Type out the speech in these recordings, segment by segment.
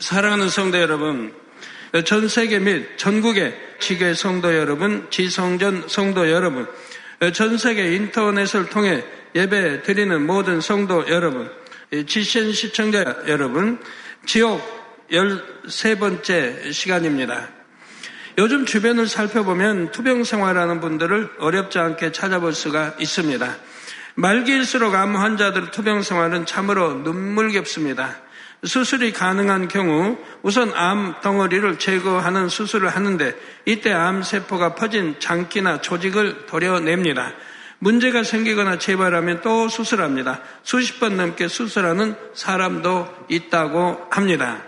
사랑하는 성도 여러분, 전 세계 및 전국의 지계 성도 여러분, 지성전 성도 여러분, 전 세계 인터넷을 통해 예배 드리는 모든 성도 여러분, 지신 시청자 여러분, 지옥 13번째 시간입니다. 요즘 주변을 살펴보면 투병 생활하는 분들을 어렵지 않게 찾아볼 수가 있습니다. 말기일수록 암 환자들 투병 생활은 참으로 눈물겹습니다. 수술이 가능한 경우 우선 암 덩어리를 제거하는 수술을 하는데 이때 암 세포가 퍼진 장기나 조직을 도려냅니다. 문제가 생기거나 재발하면 또 수술합니다. 수십 번 넘게 수술하는 사람도 있다고 합니다.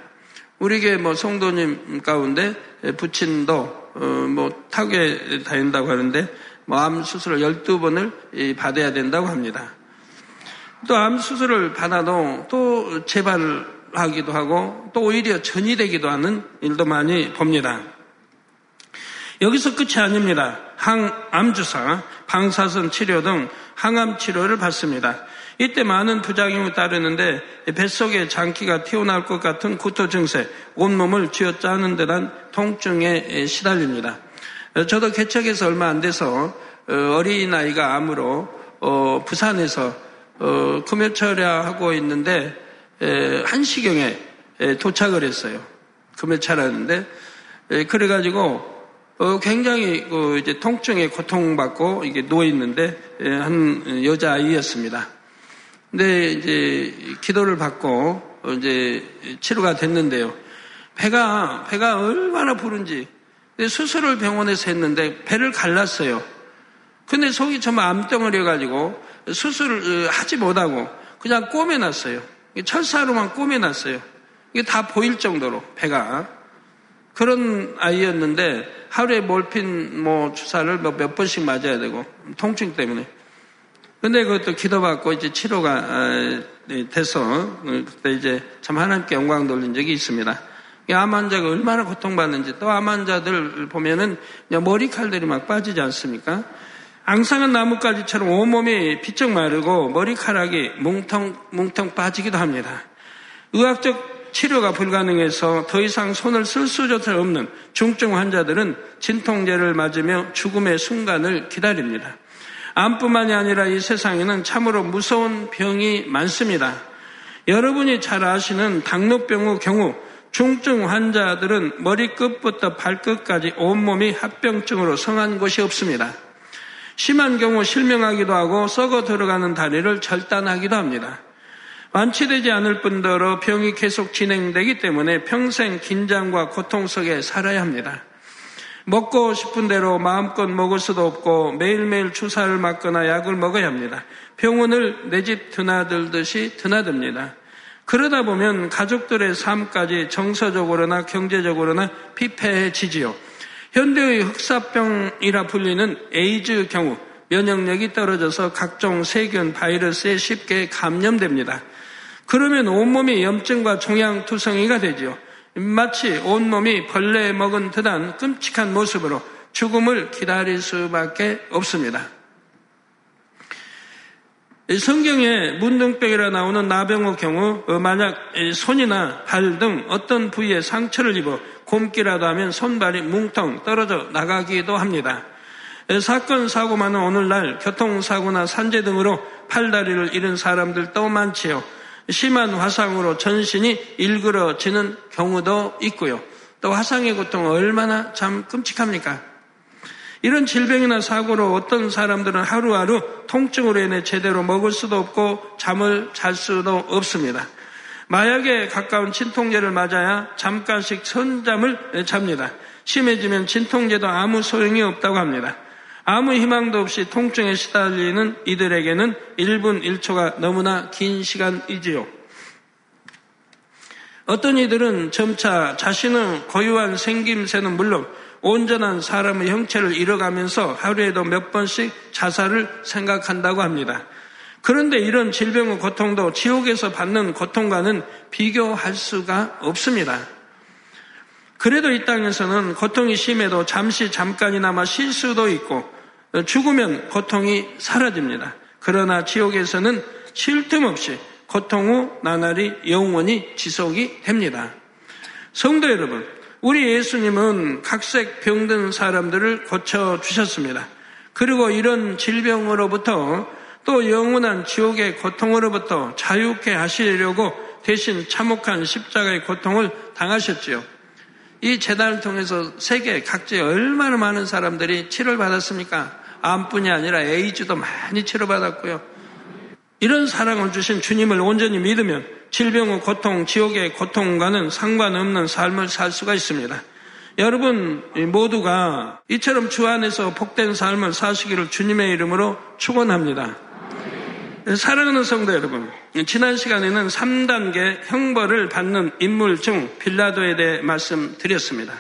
우리게 뭐 성도님 가운데 부친도 어뭐 타국에 다닌다고 하는데 뭐 암 수술을 12번을 받아야 된다고 합니다. 또 암 수술을 받아도 또 재발 하기도 하고 또 오히려 전이 되기도 하는 일도 많이 봅니다. 여기서 끝이 아닙니다. 항암 주사, 방사선 치료 등 항암 치료를 받습니다. 이때 많은 부작용이 따르는데 뱃속에 장기가 튀어나올 것 같은 구토 증세, 온몸을 쥐어짜는 듯한 통증에 시달립니다. 저도 개척해서 얼마 안 돼서 어, 어린아이가 암으로 어, 부산에서 어, 금요철야 하고 있는데 한시경에 도착을 했어요. 금요차라는데 그래가지고 어, 굉장히 그 이제 통증에 고통받고 이게 누워 있는데 한 여자 아이였습니다. 근데 이제 기도를 받고 이제 치료가 됐는데요. 배가 배가 얼마나 부른지 수술을 병원에서 했는데 배를 갈랐어요. 근데 속이 정말 암덩어리여가지고 수술을 하지 못하고 그냥 꼬매놨어요. 철사로만 꾸며놨어요. 이게 다 보일 정도로 배가 그런 아이였는데 하루에 몰핀 뭐 주사를 뭐몇 번씩 맞아야 되고 통증 때문에. 근데 그것도 기도받고 이제 치료가 아, 네, 돼서 그때 이제 참 하나님께 영광 돌린 적이 있습니다. 암 환자가 얼마나 고통받는지 또 암 환자들 보면은 머리칼들이 막 빠지지 않습니까? 앙상한 나뭇가지처럼 온몸이 비쩍 마르고 머리카락이 뭉텅 뭉텅 빠지기도 합니다. 의학적 치료가 불가능해서 더 이상 손을 쓸 수조차 없는 중증 환자들은 진통제를 맞으며 죽음의 순간을 기다립니다. 암뿐만이 아니라 이 세상에는 참으로 무서운 병이 많습니다. 여러분이 잘 아시는 당뇨병의 경우 중증 환자들은 머리끝부터 발끝까지 온몸이 합병증으로 성한 곳이 없습니다. 심한 경우 실명하기도 하고 썩어 들어가는 다리를 절단하기도 합니다. 완치되지 않을 뿐더러 병이 계속 진행되기 때문에 평생 긴장과 고통 속에 살아야 합니다. 먹고 싶은 대로 마음껏 먹을 수도 없고 매일매일 주사를 맞거나 약을 먹어야 합니다. 병원을 내 집 드나들듯이 드나듭니다. 그러다 보면 가족들의 삶까지 정서적으로나 경제적으로나 피폐해지지요. 현대의 흑사병이라 불리는 에이즈 경우 면역력이 떨어져서 각종 세균, 바이러스에 쉽게 감염됩니다. 그러면 온몸이 염증과 종양투성이가 되지요. 마치 온몸이 벌레 먹은 듯한 끔찍한 모습으로 죽음을 기다릴 수밖에 없습니다. 성경에 문둥병이라 나오는 나병의 경우 어, 만약 손이나 발 등 어떤 부위에 상처를 입어 곰기라도 하면 손발이 뭉텅 떨어져 나가기도 합니다. 사건 사고 많은 오늘날 교통사고나 산재 등으로 팔다리를 잃은 사람들도 많지요. 심한 화상으로 전신이 일그러지는 경우도 있고요. 또 화상의 고통은 얼마나 참 끔찍합니까? 이런 질병이나 사고로 어떤 사람들은 하루하루 통증으로 인해 제대로 먹을 수도 없고 잠을 잘 수도 없습니다. 마약에 가까운 진통제를 맞아야 잠깐씩 선잠을 잡니다. 심해지면 진통제도 아무 소용이 없다고 합니다. 아무 희망도 없이 통증에 시달리는 이들에게는 1분 1초가 너무나 긴 시간이지요. 어떤 이들은 점차 자신의 고유한 생김새는 물론 온전한 사람의 형체를 잃어가면서 하루에도 몇 번씩 자살을 생각한다고 합니다. 그런데 이런 질병의 고통도 지옥에서 받는 고통과는 비교할 수가 없습니다. 그래도 이 땅에서는 고통이 심해도 잠시 잠깐이나마 쉴 수도 있고 죽으면 고통이 사라집니다. 그러나 지옥에서는 쉴 틈 없이 고통 후 나날이 영원히 지속이 됩니다. 성도 여러분, 우리 예수님은 각색 병든 사람들을 고쳐주셨습니다. 그리고 이런 질병으로부터 또 영원한 지옥의 고통으로부터 자유케 하시려고 대신 참혹한 십자가의 고통을 당하셨지요. 이 재단을 통해서 세계 각지에 얼마나 많은 사람들이 치료를 받았습니까? 암뿐이 아니라 에이즈도 많이 치료받았고요. 이런 사랑을 주신 주님을 온전히 믿으면 질병의 고통, 지옥의 고통과는 상관없는 삶을 살 수가 있습니다. 여러분 모두가 이처럼 주 안에서 복된 삶을 사시기를 주님의 이름으로 축원합니다. 사랑하는 성도 여러분, 지난 시간에는 3단계 형벌을 받는 인물 중 빌라도에 대해 말씀드렸습니다.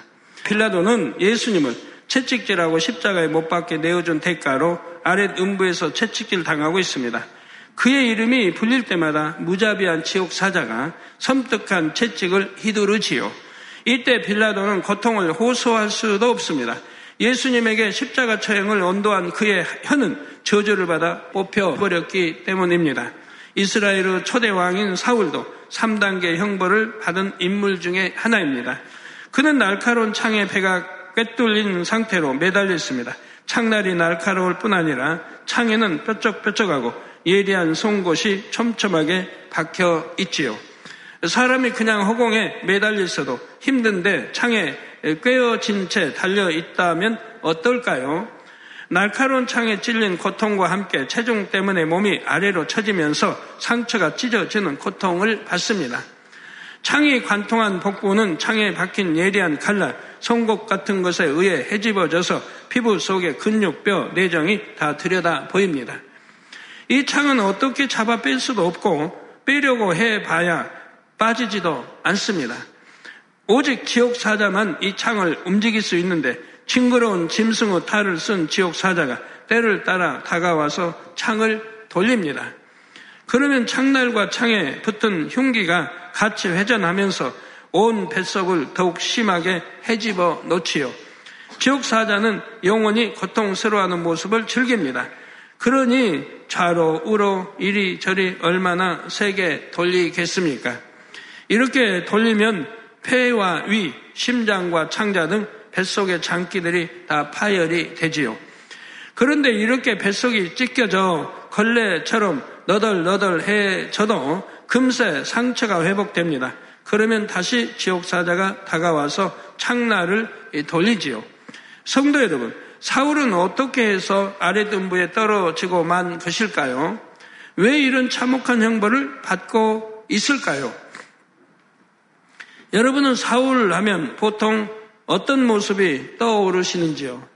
빌라도는 예수님을 채찍질하고 십자가에 못 박게 내어준 대가로 아랫 음부에서 채찍질 당하고 있습니다. 그의 이름이 불릴 때마다 무자비한 지옥 사자가 섬뜩한 채찍을 휘두르지요. 이때 빌라도는 고통을 호소할 수도 없습니다. 예수님에게 십자가 처형을 언도한 그의 혀는 저주를 받아 뽑혀버렸기 때문입니다. 이스라엘의 초대 왕인 사울도 3단계 형벌을 받은 인물 중에 하나입니다. 그는 날카로운 창에 배가 꿰뚫린 상태로 매달려 있습니다. 창날이 날카로울 뿐 아니라 창에는 뾰족뾰족하고 예리한 송곳이 촘촘하게 박혀 있지요. 사람이 그냥 허공에 매달려 있어도 힘든데 창에 꿰어진 채 달려 있다면 어떨까요? 날카로운 창에 찔린 고통과 함께 체중 때문에 몸이 아래로 처지면서 상처가 찢어지는 고통을 받습니다. 창이 관통한 복부는 창에 박힌 예리한 칼날, 송곳 같은 것에 의해 헤집어져서 피부 속의 근육 뼈, 내정이 다 들여다 보입니다. 이 창은 어떻게 잡아 뺄 수도 없고 빼려고 해봐야 빠지지도 않습니다. 오직 지옥 사자만 이 창을 움직일 수 있는데 징그러운 짐승의 탈을 쓴 지옥 사자가 때를 따라 다가와서 창을 돌립니다. 그러면 창날과 창에 붙은 흉기가 같이 회전하면서 온 뱃속을 더욱 심하게 헤집어 놓지요. 지옥 사자는 영원히 고통스러워하는 모습을 즐깁니다. 그러니 좌로 우로 이리저리 얼마나 세게 돌리겠습니까? 이렇게 돌리면 폐와 위, 심장과 창자 등 뱃속의 장기들이 다 파열이 되지요. 그런데 이렇게 뱃속이 찢겨져 걸레처럼 너덜너덜해져도 금세 상처가 회복됩니다. 그러면 다시 지옥사자가 다가와서 창나를 돌리지요. 성도 여러분, 사울은 어떻게 해서 아래등부에 떨어지고 만 것일까요? 왜 이런 참혹한 형벌을 받고 있을까요? 여러분은 사울 하면 보통 어떤 모습이 떠오르시는지요?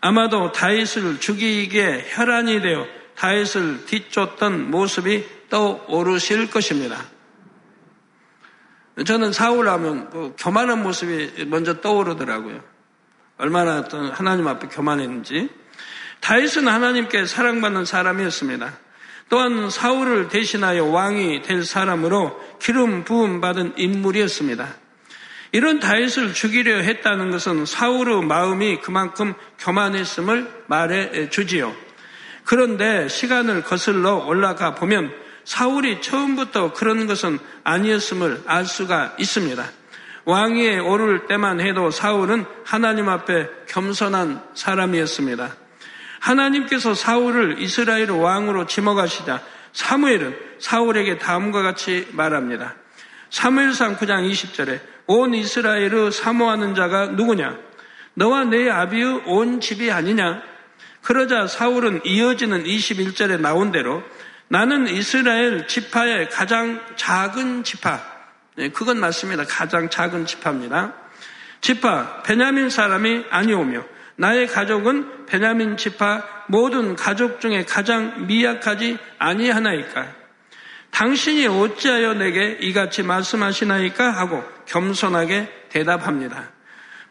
아마도 다윗을 죽이기에 혈안이 되어 다윗을 뒤쫓던 모습이 떠오르실 것입니다. 저는 사울 하면 그 교만한 모습이 먼저 떠오르더라고요. 얼마나 하나님 앞에 교만했는지. 다윗은 하나님께 사랑받는 사람이었습니다. 또한 사울을 대신하여 왕이 될 사람으로 기름 부음 받은 인물이었습니다. 이런 다윗을 죽이려 했다는 것은 사울의 마음이 그만큼 교만했음을 말해 주지요. 그런데 시간을 거슬러 올라가 보면 사울이 처음부터 그런 것은 아니었음을 알 수가 있습니다. 왕위에 오를 때만 해도 사울은 하나님 앞에 겸손한 사람이었습니다. 하나님께서 사울을 이스라엘 왕으로 지목하시자 사무엘은 사울에게 다음과 같이 말합니다. 사무엘상 9장 20절에 온 이스라엘을 사모하는 자가 누구냐? 너와 내 아비의 온 집이 아니냐? 그러자 사울은 이어지는 21절에 나온 대로 나는 이스라엘 지파의 가장 작은 지파. 네, 그건 맞습니다. 가장 작은 지파입니다. 지파, 베냐민 사람이 아니오며 나의 가족은 베냐민 지파 모든 가족 중에 가장 미약하지 아니하나이까. 당신이 어찌하여 내게 이같이 말씀하시나이까 하고 겸손하게 대답합니다.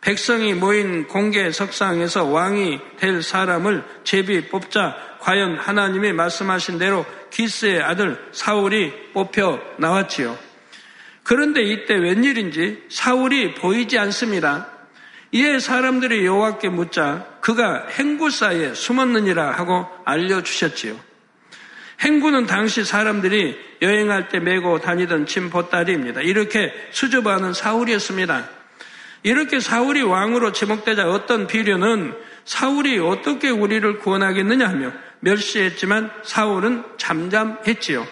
백성이 모인 공개 석상에서 왕이 될 사람을 제비 뽑자 과연 하나님이 말씀하신 대로 기스의 아들 사울이 뽑혀 나왔지요. 그런데 이때 웬일인지 사울이 보이지 않습니다. 이에 사람들이 여호와께 묻자 그가 행구 사이에 숨었느니라 하고 알려주셨지요. 행군은 당시 사람들이 여행할 때 메고 다니던 짐 보따리입니다. 이렇게 수줍어하는 사울이었습니다. 이렇게 사울이 왕으로 지목되자 어떤 비료는 사울이 어떻게 우리를 구원하겠느냐 하며 멸시했지만 사울은 잠잠했지요.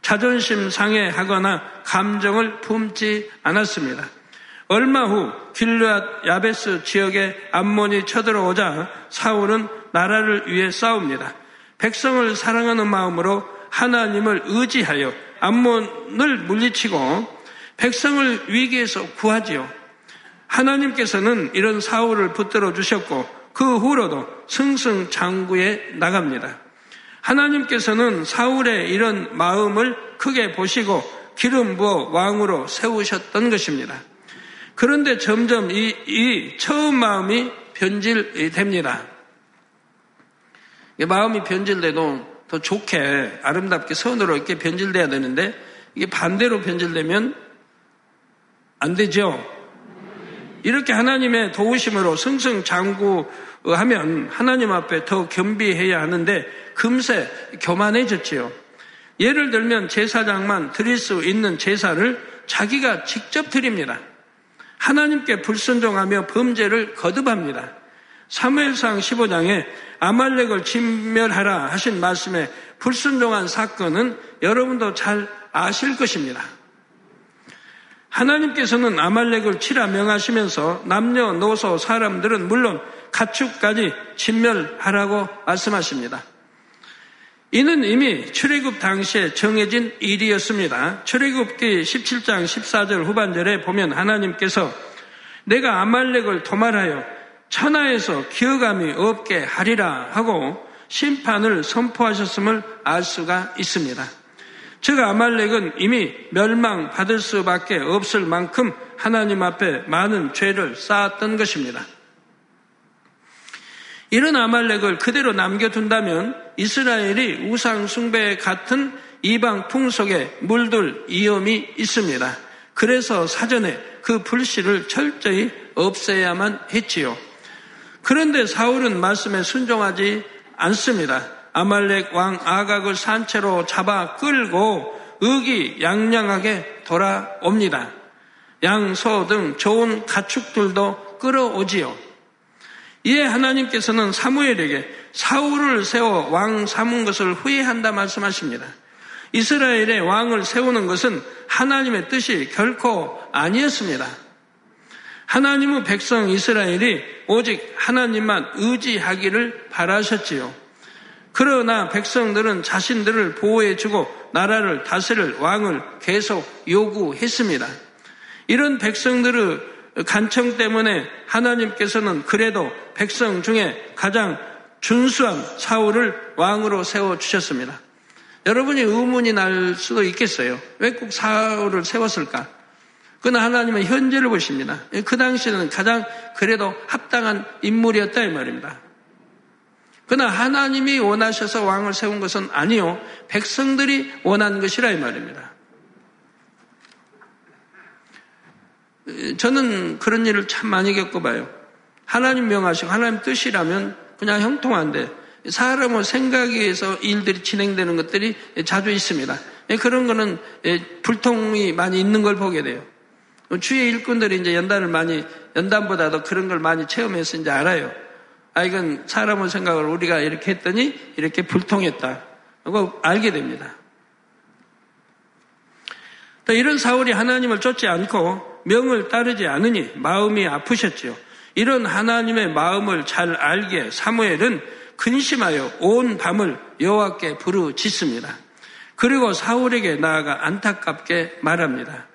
자존심 상해하거나 감정을 품지 않았습니다. 얼마 후 길르앗 야베스 지역에 암몬이 쳐들어오자 사울은 나라를 위해 싸웁니다. 백성을 사랑하는 마음으로 하나님을 의지하여 암몬을 물리치고 백성을 위기에서 구하지요. 하나님께서는 이런 사울을 붙들어 주셨고 그 후로도 승승장구에 나갑니다. 하나님께서는 사울의 이런 마음을 크게 보시고 기름 부어 왕으로 세우셨던 것입니다. 그런데 점점 이, 이 처음 마음이 변질됩니다. 마음이 변질돼도 더 좋게 아름답게 선으로 이렇게 변질돼야 되는데 이게 반대로 변질되면 안 되죠. 이렇게 하나님의 도우심으로 승승장구하면 하나님 앞에 더 겸비해야 하는데 금세 교만해졌지요. 예를 들면 제사장만 드릴 수 있는 제사를 자기가 직접 드립니다. 하나님께 불순종하며 범죄를 거듭합니다. 사무엘상 15장에 아말렉을 진멸하라 하신 말씀에 불순종한 사건은 여러분도 잘 아실 것입니다. 하나님께서는 아말렉을 치라 명하시면서 남녀노소 사람들은 물론 가축까지 진멸하라고 말씀하십니다. 이는 이미 출애굽 당시에 정해진 일이었습니다. 출애굽기 17장 14절 후반절에 보면 하나님께서 내가 아말렉을 도말하여 천하에서 기어감이 없게 하리라 하고 심판을 선포하셨음을 알 수가 있습니다. 즉 아말렉은 이미 멸망받을 수밖에 없을 만큼 하나님 앞에 많은 죄를 쌓았던 것입니다. 이런 아말렉을 그대로 남겨둔다면 이스라엘이 우상 숭배 같은 이방 풍속에 물들 위험이 있습니다. 그래서 사전에 그 불씨를 철저히 없애야만 했지요. 그런데 사울은 말씀에 순종하지 않습니다. 아말렉 왕 아각을 산채로 잡아 끌고 의기양양하게 돌아옵니다. 양, 소 등 좋은 가축들도 끌어오지요. 이에 하나님께서는 사무엘에게 사울을 세워 왕 삼은 것을 후회한다 말씀하십니다. 이스라엘의 왕을 세우는 것은 하나님의 뜻이 결코 아니었습니다. 하나님은 백성 이스라엘이 오직 하나님만 의지하기를 바라셨지요. 그러나 백성들은 자신들을 보호해주고 나라를 다스릴 왕을 계속 요구했습니다. 이런 백성들의 간청 때문에 하나님께서는 그래도 백성 중에 가장 준수한 사울을 왕으로 세워 주셨습니다. 여러분이 의문이 날 수도 있겠어요. 왜 꼭 사울을 세웠을까? 그러나 하나님은 현재를 보십니다. 그 당시에는 가장 그래도 합당한 인물이었다 이 말입니다. 그러나 하나님이 원하셔서 왕을 세운 것은 아니요. 백성들이 원한 것이라 이 말입니다. 저는 그런 일을 참 많이 겪어봐요. 하나님 명하시고 하나님 뜻이라면 그냥 형통한데 사람의 생각에 의해서 일들이 진행되는 것들이 자주 있습니다. 그런 거는 불통이 많이 있는 걸 보게 돼요. 주의 일꾼들이 이제 연단을 많이, 연단보다도 그런 걸 많이 체험해서 이제 알아요. 아, 이건 사람의 생각을 우리가 이렇게 했더니 이렇게 불통했다. 그거 알게 됩니다. 또 이런 사울이 하나님을 쫓지 않고 명을 따르지 않으니 마음이 아프셨지요. 이런 하나님의 마음을 잘 알게 사무엘은 근심하여 온 밤을 여호와께 부르짖습니다. 그리고 사울에게 나아가 안타깝게 말합니다.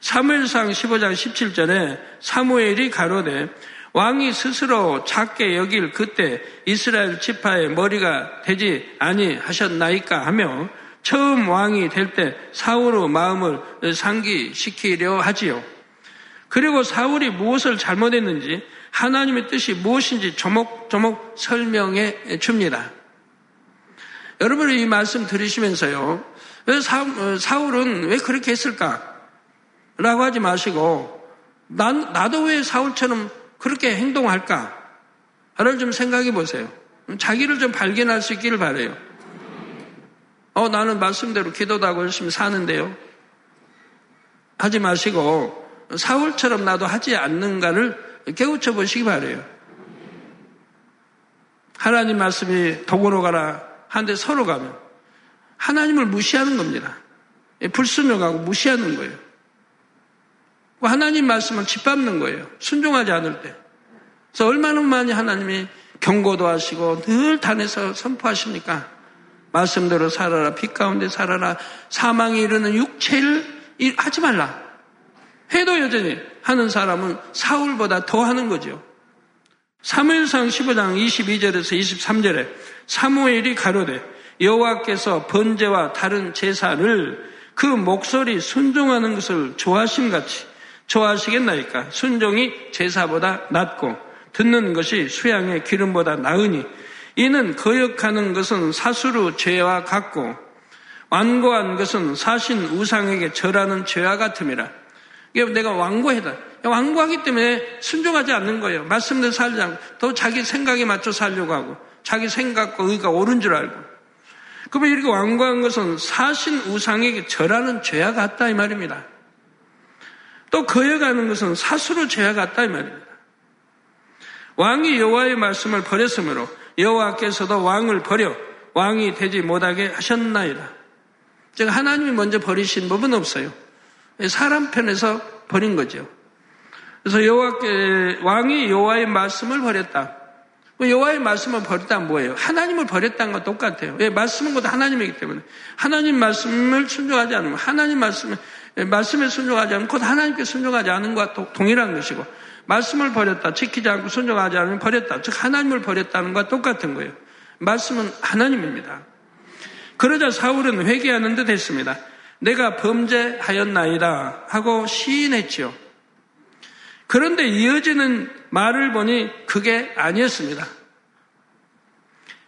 사무엘상 15장 17절에 사무엘이 가로되 왕이 스스로 작게 여길 그때 이스라엘 지파의 머리가 되지 아니하셨나이까 하며 처음 왕이 될 때 사울의 마음을 상기시키려 하지요. 그리고 사울이 무엇을 잘못했는지 하나님의 뜻이 무엇인지 조목조목 설명해 줍니다. 여러분이 이 말씀 들으시면서요. 왜 사울은 왜 그렇게 했을까? 라고 하지 마시고 난, 나도 왜 사울처럼 그렇게 행동할까? 를좀 생각해 보세요. 자기를 좀 발견할 수 있기를 바래요. 어, 나는 말씀대로 기도도 하고 열심히 사는데요. 하지 마시고 사울처럼 나도 하지 않는가를 깨우쳐 보시기 바래요. 하나님 말씀이 도구로 가라 한데 서로 가면 하나님을 무시하는 겁니다. 예, 불순종하고 무시하는 거예요. 하나님 말씀을 짓밟는 거예요. 순종하지 않을 때. 그래서 얼마나 많이 하나님이 경고도 하시고 늘 단에서 선포하십니까? 말씀대로 살아라. 빛 가운데 살아라. 사망에 이르는 육체를 하지 말라. 해도 여전히 하는 사람은 사울보다 더 하는 거죠. 사무엘상 15장 22절에서 23절에 사무엘이 가로되 여호와께서 번제와 다른 제사를 그 목소리 순종하는 것을 좋아하심 같이 좋아하시겠나이까 순종이 제사보다 낫고 듣는 것이 수양의 기름보다 나으니 이는 거역하는 것은 사수로 죄와 같고 완고한 것은 사신 우상에게 절하는 죄와 같음이라. 내가 완고해다. 완고하기 때문에 순종하지 않는 거예요. 말씀대로 살지 않고 또 자기 생각에 맞춰 살려고 하고 자기 생각과 의가 옳은 줄 알고. 그러면 이렇게 완고한 것은 사신 우상에게 절하는 죄와 같다 이 말입니다. 또 거역하는 것은 사수로 죄와 같다 이 말입니다. 왕이 여호와의 말씀을 버렸으므로 여호와께서도 왕을 버려 왕이 되지 못하게 하셨나이다. 즉 하나님이 먼저 버리신 법은 없어요. 사람 편에서 버린 거죠. 그래서 여호와께 왕이 여호와의 말씀을 버렸다. 그 여호와의 말씀을 버렸다 뭐예요? 하나님을 버렸다는 건 똑같아요. 왜 말씀은 곧 하나님이기 때문에 하나님 말씀을 순종하지 않으면 하나님 말씀을 말씀에 순종하지 않으면 곧 하나님께 순종하지 않은 것과 동일한 것이고 말씀을 버렸다. 지키지 않고 순종하지 않으면 버렸다. 즉 하나님을 버렸다는 것과 똑같은 거예요. 말씀은 하나님입니다. 그러자 사울은 회개하는 듯 했습니다. 내가 범죄하였나이다 하고 시인했지요. 그런데 이어지는 말을 보니 그게 아니었습니다.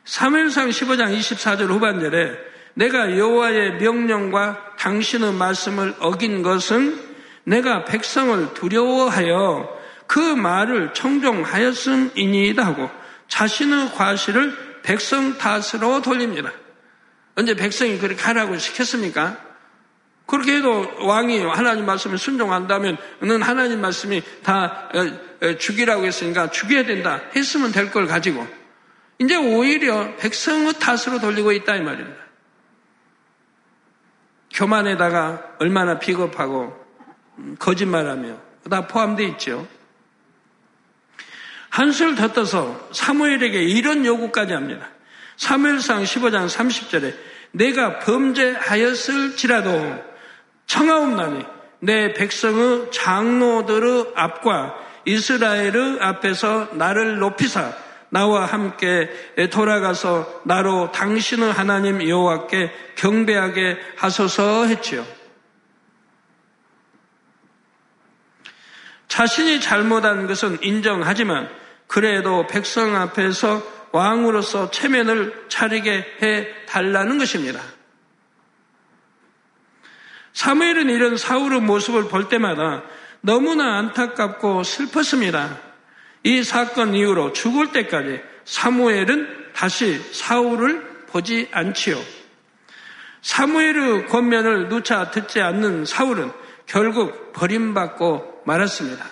3일상 15장 24절 후반절에 내가 여호와의 명령과 당신의 말씀을 어긴 것은 내가 백성을 두려워하여 그 말을 청종하였음이니이다 하고 자신의 과실을 백성 탓으로 돌립니다. 언제 백성이 그렇게 하라고 시켰습니까? 그렇게 해도 왕이 하나님 말씀을 순종한다면 는 하나님 말씀이 다 어, 어, 죽이라고 했으니까 죽여야 된다 했으면 될 걸 가지고 이제 오히려 백성의 탓으로 돌리고 있다 이 말입니다. 교만에다가 얼마나 비겁하고 음, 거짓말하며 다 포함되어 있죠. 한술 더 떠서 사무엘에게 이런 요구까지 합니다. 사무엘상 15장 30절에 내가 범죄하였을지라도 청하옵나니 내 백성의 장로들의 앞과 이스라엘의 앞에서 나를 높이사 나와 함께 돌아가서 나로 당신의 하나님 여호와께 경배하게 하소서 했지요. 자신이 잘못한 것은 인정하지만 그래도 백성 앞에서 왕으로서 체면을 차리게 해 달라는 것입니다. 사무엘은 이런 사울의 모습을 볼 때마다 너무나 안타깝고 슬펐습니다. 이 사건 이후로 죽을 때까지 사무엘은 다시 사울을 보지 않지요. 사무엘의 권면을 누차 듣지 않는 사울은 결국 버림받고 말았습니다.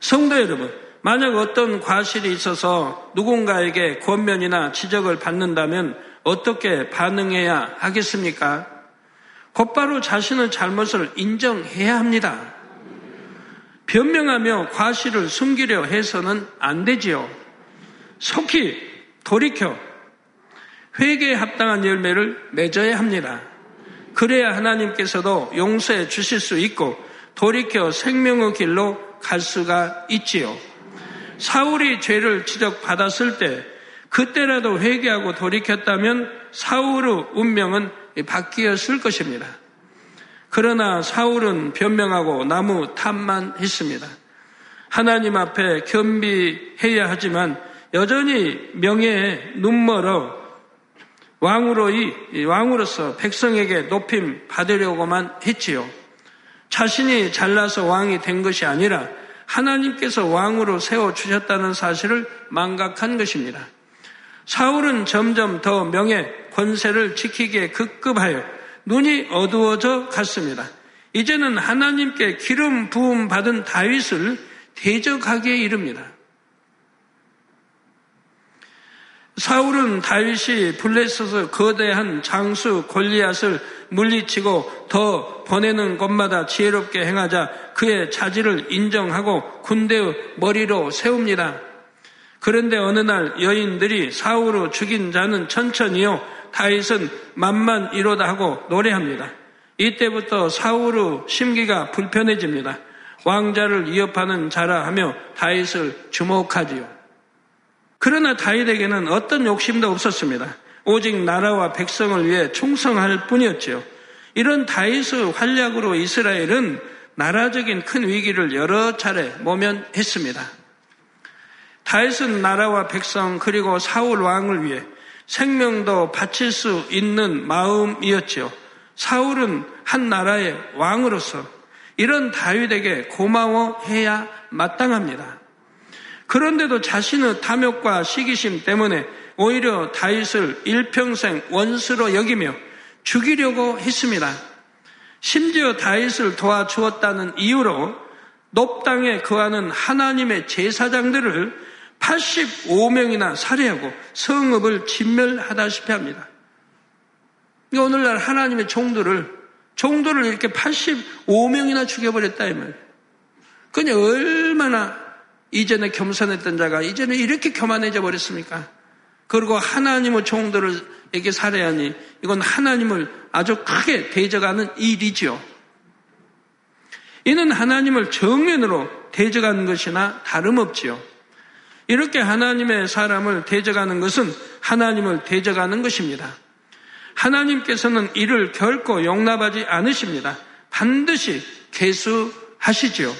성도 여러분, 만약 어떤 과실이 있어서 누군가에게 권면이나 지적을 받는다면 어떻게 반응해야 하겠습니까? 곧바로 자신의 잘못을 인정해야 합니다. 변명하며 과실을 숨기려 해서는 안 되지요. 속히 돌이켜 회개에 합당한 열매를 맺어야 합니다. 그래야 하나님께서도 용서해 주실 수 있고 돌이켜 생명의 길로 갈 수가 있지요. 사울이 죄를 지적받았을 때 그때라도 회개하고 돌이켰다면 사울의 운명은 바뀌었을 것입니다. 그러나 사울은 변명하고 나무 탓만 했습니다. 하나님 앞에 겸비해야 하지만 여전히 명예에 눈멀어 왕으로 이 왕으로서 백성에게 높임 받으려고만 했지요. 자신이 잘나서 왕이 된 것이 아니라 하나님께서 왕으로 세워 주셨다는 사실을 망각한 것입니다. 사울은 점점 더 명예, 권세를 지키기에 급급하여 눈이 어두워져 갔습니다. 이제는 하나님께 기름 부음 받은 다윗을 대적하기에 이릅니다. 사울은 다윗이 블레셋에서 거대한 장수 골리앗을 물리치고 더 보내는 곳마다 지혜롭게 행하자 그의 자질을 인정하고 군대의 머리로 세웁니다. 그런데 어느 날 여인들이 사울을 죽인 자는 천천히요 다윗은 만만 이로다 하고 노래합니다. 이때부터 사울의 심기가 불편해집니다. 왕자를 위협하는 자라 하며 다윗을 주목하지요. 그러나 다윗에게는 어떤 욕심도 없었습니다. 오직 나라와 백성을 위해 충성할 뿐이었지요. 이런 다윗의 활약으로 이스라엘은 나라적인 큰 위기를 여러 차례 모면했습니다. 다윗은 나라와 백성 그리고 사울 왕을 위해 생명도 바칠 수 있는 마음이었지요. 사울은 한 나라의 왕으로서 이런 다윗에게 고마워해야 마땅합니다. 그런데도 자신의 탐욕과 시기심 때문에 오히려 다윗을 일평생 원수로 여기며 죽이려고 했습니다. 심지어 다윗을 도와주었다는 이유로 높당에 거하는 하나님의 제사장들을 85명이나 살해하고 성읍을 진멸하다시피 합니다. 오늘날 하나님의 종들을 종들을 이렇게 85명이나 죽여버렸다 이 말이에요. 그니 얼마나 이전에 겸손했던 자가 이제는 이렇게 교만해져 버렸습니까? 그리고 하나님의 종들을 에게 살해하니 이건 하나님을 아주 크게 대적하는 일이죠. 이는 하나님을 정면으로 대적하는 것이나 다름없지요. 이렇게 하나님의 사람을 대적하는 것은 하나님을 대적하는 것입니다. 하나님께서는 이를 결코 용납하지 않으십니다. 반드시 개수하시지요.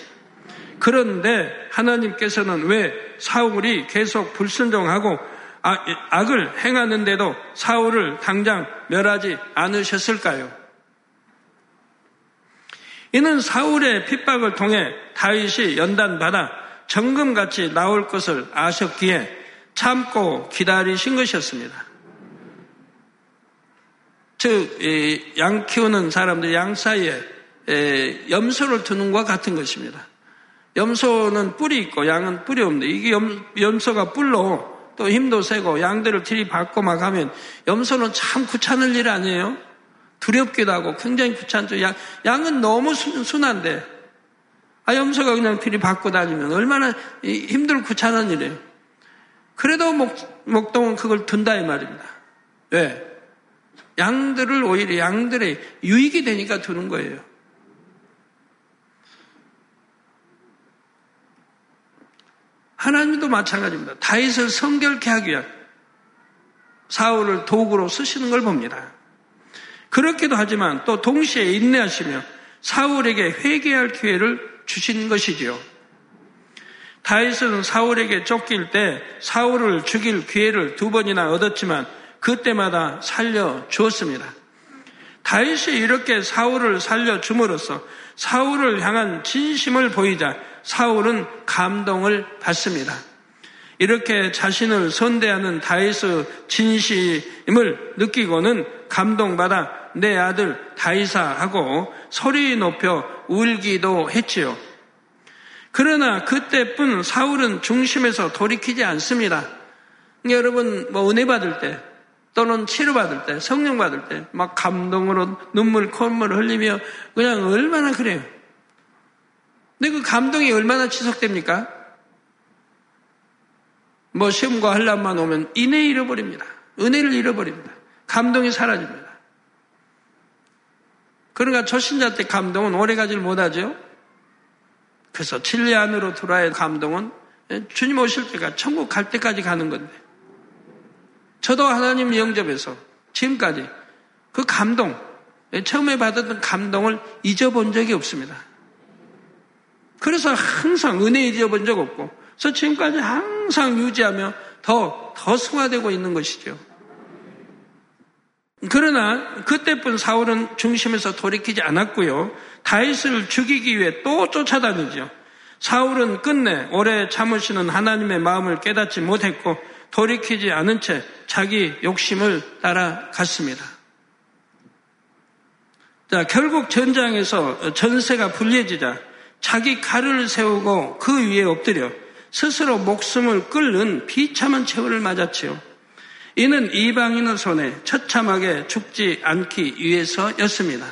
그런데 하나님께서는 왜 사울이 계속 불순종하고 아, 악을 행하는데도 사울을 당장 멸하지 않으셨을까요? 이는 사울의 핍박을 통해 다윗이 연단받아 정금같이 나올 것을 아셨기에 참고 기다리신 것이었습니다. 즉, 양 키우는 사람들 양 사이에 염소를 두는 것과 같은 것입니다. 염소는 뿔이 있고 양은 뿔이 없는데 이게 염, 염소가 뿔로 또 힘도 세고 양들을 들이받고 막 하면 염소는 참 귀찮을 일 아니에요? 두렵기도 하고 굉장히 귀찮죠. 양, 양은 너무 순, 순한데 아, 염소가 그냥 들이받고 다니면 얼마나 힘들고 귀찮은 일이에요. 그래도 목, 목동은 그걸 든다 이 말입니다. 왜? 양들을 오히려 양들의 유익이 되니까 두는 거예요. 하나님도 마찬가지입니다. 다윗을 성결케 하기 위한 사울을 도구로 쓰시는 걸 봅니다. 그렇기도 하지만 또 동시에 인내하시며 사울에게 회개할 기회를 주신 것이지요. 다윗은 사울에게 쫓길 때 사울을 죽일 기회를 두 번이나 얻었지만 그때마다 살려 주었습니다. 다윗이 이렇게 사울을 살려 줌으로써 사울을 향한 진심을 보이자 사울은 감동을 받습니다. 이렇게 자신을 선대하는 다윗의 진심을 느끼고는 감동받아 내 아들 다이사 하고 소리 높여 울기도 했지요. 그러나 그때뿐 사울은 중심에서 돌이키지 않습니다. 여러분 뭐 은혜 받을 때 또는 치료 받을 때 성령 받을 때 막 감동으로 눈물 콧물 흘리며 그냥 얼마나 그래요. 근데 그 감동이 얼마나 지속됩니까? 뭐 시험과 한란만 오면 인해 잃어버립니다. 은혜를 잃어버립니다. 감동이 사라집니다. 그러니까 초신자 때 감동은 오래 가지를 못하죠. 그래서 진리 안으로 들어와야 감동은 주님 오실 때가 천국 갈 때까지 가는 건데. 저도 하나님 영접해서 지금까지 그 감동, 처음에 받았던 감동을 잊어본 적이 없습니다. 그래서 항상 은혜 잊어본 적 없고, 그래서 지금까지 항상 유지하며 더, 더 승화되고 있는 것이죠. 그러나 그때뿐 사울은 중심에서 돌이키지 않았고요. 다윗을 죽이기 위해 또 쫓아다니죠. 사울은 끝내 오래 참으시는 하나님의 마음을 깨닫지 못했고 돌이키지 않은 채 자기 욕심을 따라갔습니다. 자, 결국 전장에서 전세가 불리해지자 자기 칼을 세우고 그 위에 엎드려 스스로 목숨을 끓는 비참한 최후를 맞았지요. 이는 이방인의 손에 처참하게 죽지 않기 위해서였습니다.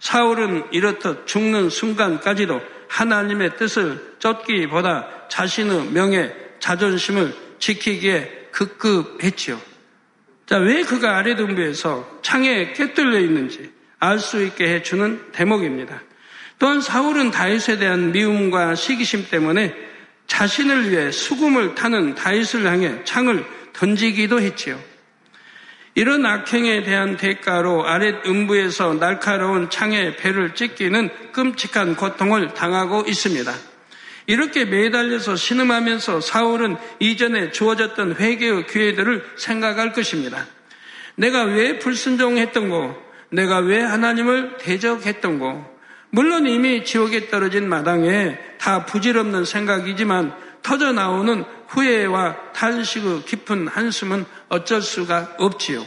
사울은 이렇듯 죽는 순간까지도 하나님의 뜻을 쫓기보다 자신의 명예, 자존심을 지키기에 급급했지요. 자, 왜 그가 아래등부에서 창에 꿰뚫려 있는지 알 수 있게 해주는 대목입니다. 또한 사울은 다윗에 대한 미움과 시기심 때문에 자신을 위해 수금을 타는 다윗을 향해 창을 던지기도 했지요. 이런 악행에 대한 대가로 아랫 음부에서 날카로운 창에 배를 찢기는 끔찍한 고통을 당하고 있습니다. 이렇게 매달려서 신음하면서 사울은 이전에 주어졌던 회개의 기회들을 생각할 것입니다. 내가 왜 불순종했던 고 내가 왜 하나님을 대적했던 고 물론 이미 지옥에 떨어진 마당에 다 부질없는 생각이지만 터져 나오는 후회와 탄식의 깊은 한숨은 어쩔 수가 없지요.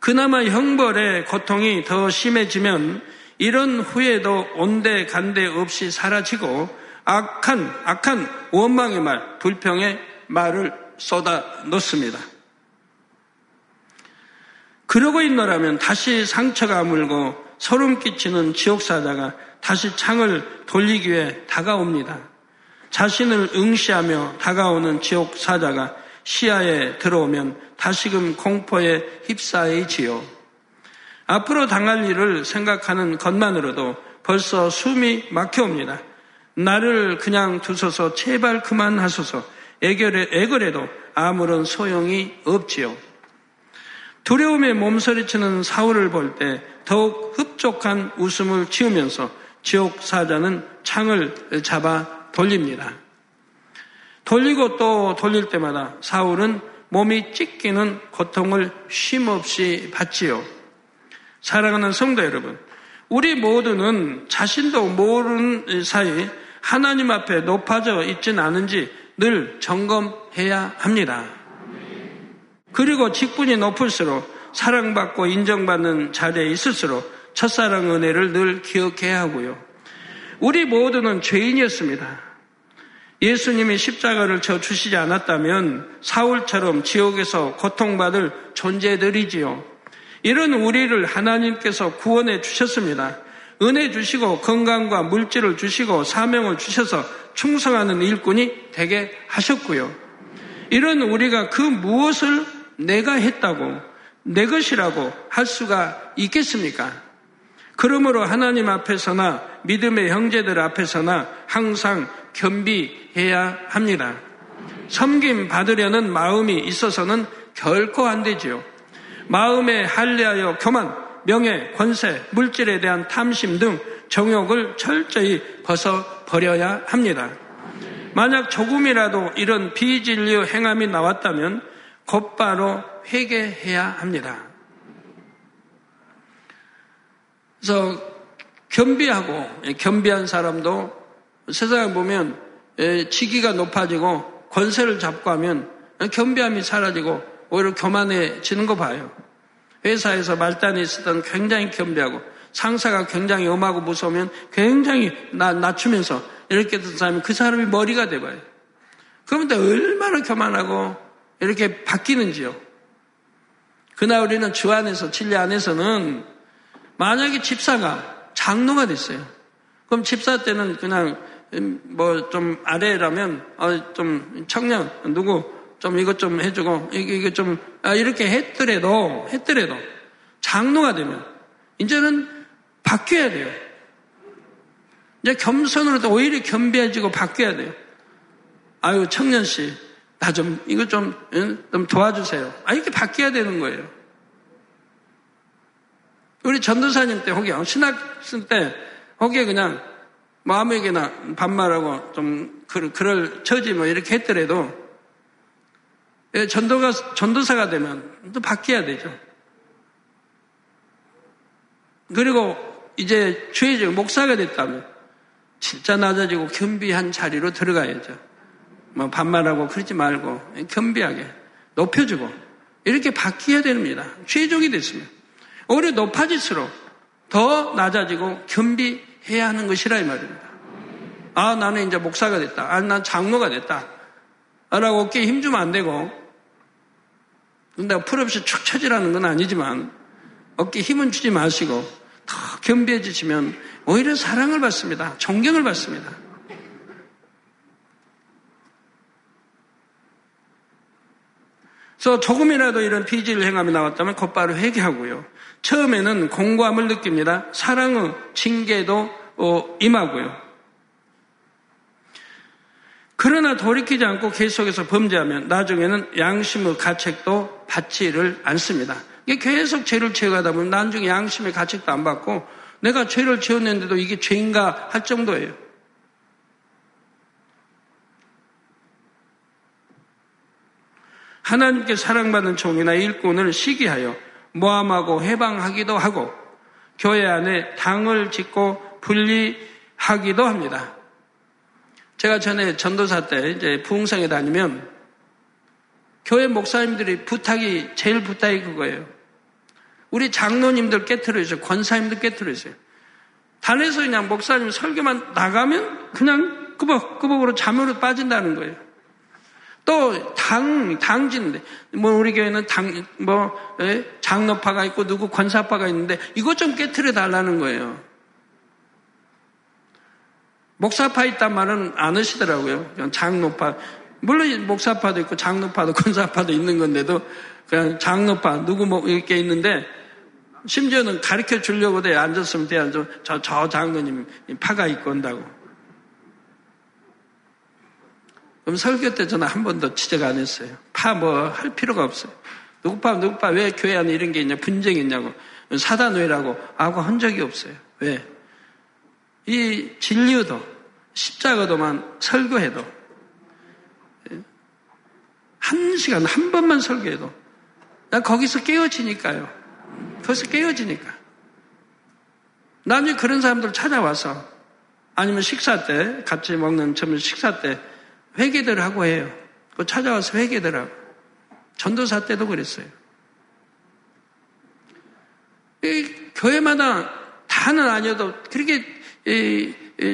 그나마 형벌의 고통이 더 심해지면 이런 후회도 온데 간데 없이 사라지고 악한, 악한 원망의 말, 불평의 말을 쏟아 놓습니다. 그러고 있노라면 다시 상처가 물고 소름 끼치는 지옥사자가 다시 창을 돌리기 위해 다가옵니다. 자신을 응시하며 다가오는 지옥 사자가 시야에 들어오면 다시금 공포에 휩싸이지요. 앞으로 당할 일을 생각하는 것만으로도 벌써 숨이 막혀옵니다. 나를 그냥 두소서 제발 그만하소서 애결해, 애걸해도 아무런 소용이 없지요. 두려움에 몸서리치는 사울을 볼 때 더욱 흡족한 웃음을 지으면서 지옥 사자는 창을 잡아 돌립니다. 돌리고 또 돌릴 때마다 사울은 몸이 찢기는 고통을 쉼없이 받지요. 사랑하는 성도 여러분, 우리 모두는 자신도 모르는 사이 하나님 앞에 높아져 있진 않은지 늘 점검해야 합니다. 그리고 직분이 높을수록 사랑받고 인정받는 자리에 있을수록 첫사랑 은혜를 늘 기억해야 하고요. 우리 모두는 죄인이었습니다. 예수님이 십자가를 져 주시지 않았다면 사울처럼 지옥에서 고통받을 존재들이지요. 이런 우리를 하나님께서 구원해 주셨습니다. 은혜 주시고 건강과 물질을 주시고 사명을 주셔서 충성하는 일꾼이 되게 하셨고요. 이런 우리가 그 무엇을 내가 했다고 내 것이라고 할 수가 있겠습니까? 그러므로 하나님 앞에서나 믿음의 형제들 앞에서나 항상 겸비해야 합니다. 섬김 받으려는 마음이 있어서는 결코 안 되지요. 마음에 할례하여 교만, 명예, 권세, 물질에 대한 탐심 등 정욕을 철저히 벗어 버려야 합니다. 만약 조금이라도 이런 비진리 행함이 나왔다면 곧바로 회개해야 합니다. 그래서 겸비하고 겸비한 사람도 세상에 보면 치기가 높아지고 권세를 잡고 하면 겸비함이 사라지고 오히려 교만해지는 거 봐요. 회사에서 말단에 있었던 굉장히 겸비하고 상사가 굉장히 엄하고 무서우면 굉장히 낮추면서 이렇게 된 사람이 그 사람이 머리가 돼봐요. 그런데 얼마나 교만하고 이렇게 바뀌는지요. 그날 우리는 주 안에서, 진리 안에서는 만약에 집사가 장로가 됐어요. 그럼 집사 때는 그냥 뭐 좀 아래라면 어좀 청년 누구 좀 이것 좀 해주고 이거 좀 아, 이렇게 했더라도 했더라도 장로가 되면 이제는 바뀌어야 돼요. 이제 겸손으로 오히려 겸비해지고 바뀌어야 돼요. 아유 청년 씨 나 좀 이거 좀, 좀 도와주세요. 아 이렇게 바뀌어야 되는 거예요. 우리 전도사님 때 혹여 어, 신학생 때 혹여 그냥 마음에게나 반말하고 좀 그럴 처지 뭐 이렇게 했더라도 예, 전도가 전도사가 되면 또 바뀌어야 되죠. 그리고 이제 주의적 목사가 됐다면 진짜 낮아지고 겸비한 자리로 들어가야죠. 뭐 반말하고 그러지 말고 겸비하게 높여주고 이렇게 바뀌어야 됩니다. 최종이 됐으면 오히려 높아질수록 더 낮아지고 겸비 해야 하는 것이라 이 말입니다. 아 나는 이제 목사가 됐다. 아 난 장로가 됐다. 라고 어깨에 힘주면 안 되고 내가 풀없이 축 처지라는 건 아니지만 어깨에 힘은 주지 마시고 더 겸비해지시면 오히려 사랑을 받습니다. 존경을 받습니다. 그래서 조금이라도 이런 비질 행함이 나왔다면 곧바로 회개하고요. 처음에는 공고함을 느낍니다. 사랑의 징계도 어, 임하고요. 그러나 돌이키지 않고 계속해서 범죄하면 나중에는 양심의 가책도 받지를 않습니다. 계속 죄를 채워가다 보면 나중에 양심의 가책도 안 받고 내가 죄를 지었는데도 이게 죄인가 할 정도예요. 하나님께 사랑받는 종이나 일꾼을 시기하여 모함하고 해방하기도 하고 교회 안에 당을 짓고 분리하기도 합니다. 제가 전에 전도사 때 이제 부흥성에 다니면 교회 목사님들이 부탁이 제일 부탁이 그거예요. 우리 장로님들 깨트려주세요. 권사님들 깨트려주세요. 단에서 그냥 목사님 설교만 나가면 그냥 끄벅끄벅으로 잠으로 빠진다는 거예요. 또 당, 당지인데, 뭐 우리 교회는 당, 뭐, 예? 장로파가 있고 누구 권사파가 있는데 이것 좀 깨트려 달라는 거예요. 목사파 있단 말은 안 하시더라고요. 장로파. 물론 목사파도 있고 장로파도 권사파도 있는 건데도 그냥 장로파 누구 뭐 이렇게 있는데 심지어는 가르쳐 주려고 돼 앉았으면 돼 앉아 저, 저 장로님 파가 있고 온다고. 그럼 설교 때 저는 한 번도 지적 안 했어요. 파 뭐 할 필요가 없어요. 누구 파, 누구 파, 왜 교회 안에 이런 게 있냐, 분쟁이 있냐고, 사단회라고 하고 한 적이 없어요. 왜? 이 진리도, 십자가도만 설교해도, 한 시간, 한 번만 설교해도, 난 거기서 깨어지니까요. 거기서 깨어지니까. 나중에 그런 사람들 찾아와서, 아니면 식사 때, 같이 먹는 점심 식사 때, 회개들 하고 해요. 그 찾아와서 회개들 하고. 전도사 때도 그랬어요. 교회마다 다는 아니어도 그렇게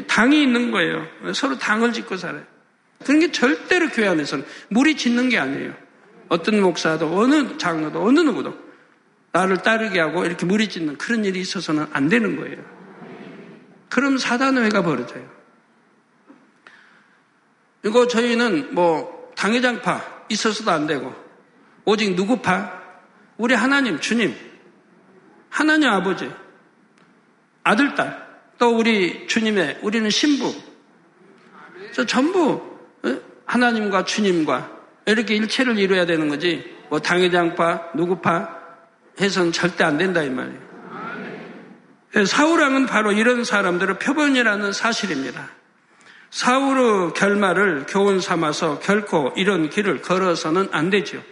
당이 있는 거예요. 서로 당을 짓고 살아요. 그런 게 절대로 교회 안에서는 무리 짓는 게 아니에요. 어떤 목사도 어느 장로도 어느 누구도 나를 따르게 하고 이렇게 무리 짓는 그런 일이 있어서는 안 되는 거예요. 그럼 사단회가 벌어져요. 이거 저희는 뭐 당회장파 있어서도 안 되고 오직 누구파? 우리 하나님 주님 하나님 아버지 아들 딸 또 우리 주님의 우리는 신부 저 전부 어? 하나님과 주님과 이렇게 일체를 이루어야 되는 거지 뭐 당회장파 누구파 해서는 절대 안 된다 이 말이에요. 사우랑은 바로 이런 사람들의 표본이라는 사실입니다. 사울의 결말을 교훈 삼아서 결코 이런 길을 걸어서는 안 되죠.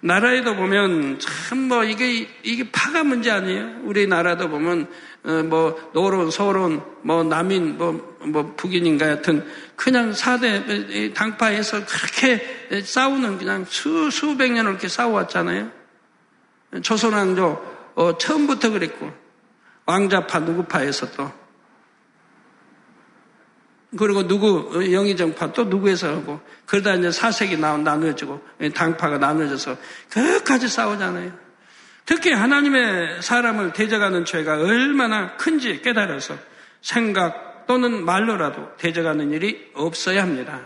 나라에도 보면 참 뭐 이게 이게 파가 문제 아니에요. 우리나라도 보면 어, 뭐 노론, 서론, 뭐 남인, 뭐, 뭐 북인인가 하여튼 그냥 사대 당파에서 그렇게 싸우는 그냥 수 수백 년을 이렇게 싸워왔잖아요. 조선왕조 어, 처음부터 그랬고 왕자파 누구파에서 또 그리고 누구 어, 영의정파 또 누구에서 하고 그러다 이제 사색이 나눠지고 당파가 나눠져서 끝까지 싸우잖아요. 특히 하나님의 사람을 대적하는 죄가 얼마나 큰지 깨달아서 생각 또는 말로라도 대적하는 일이 없어야 합니다.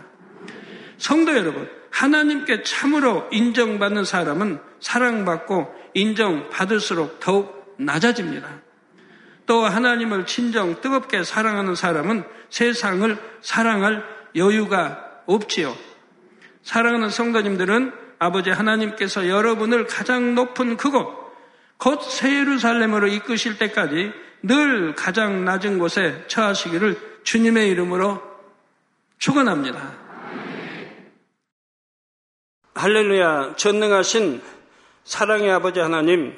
성도 여러분, 하나님께 참으로 인정받는 사람은 사랑받고 인정받을수록 더욱 낮아집니다. 또 하나님을 진정 뜨겁게 사랑하는 사람은 세상을 사랑할 여유가 없지요. 사랑하는 성도님들은 아버지 하나님께서 여러분을 가장 높은 그곳, 곧 세예루살렘으로 이끄실 때까지 늘 가장 낮은 곳에 처하시기를 주님의 이름으로 축원합니다. 할렐루야 전능하신 사랑의 아버지 하나님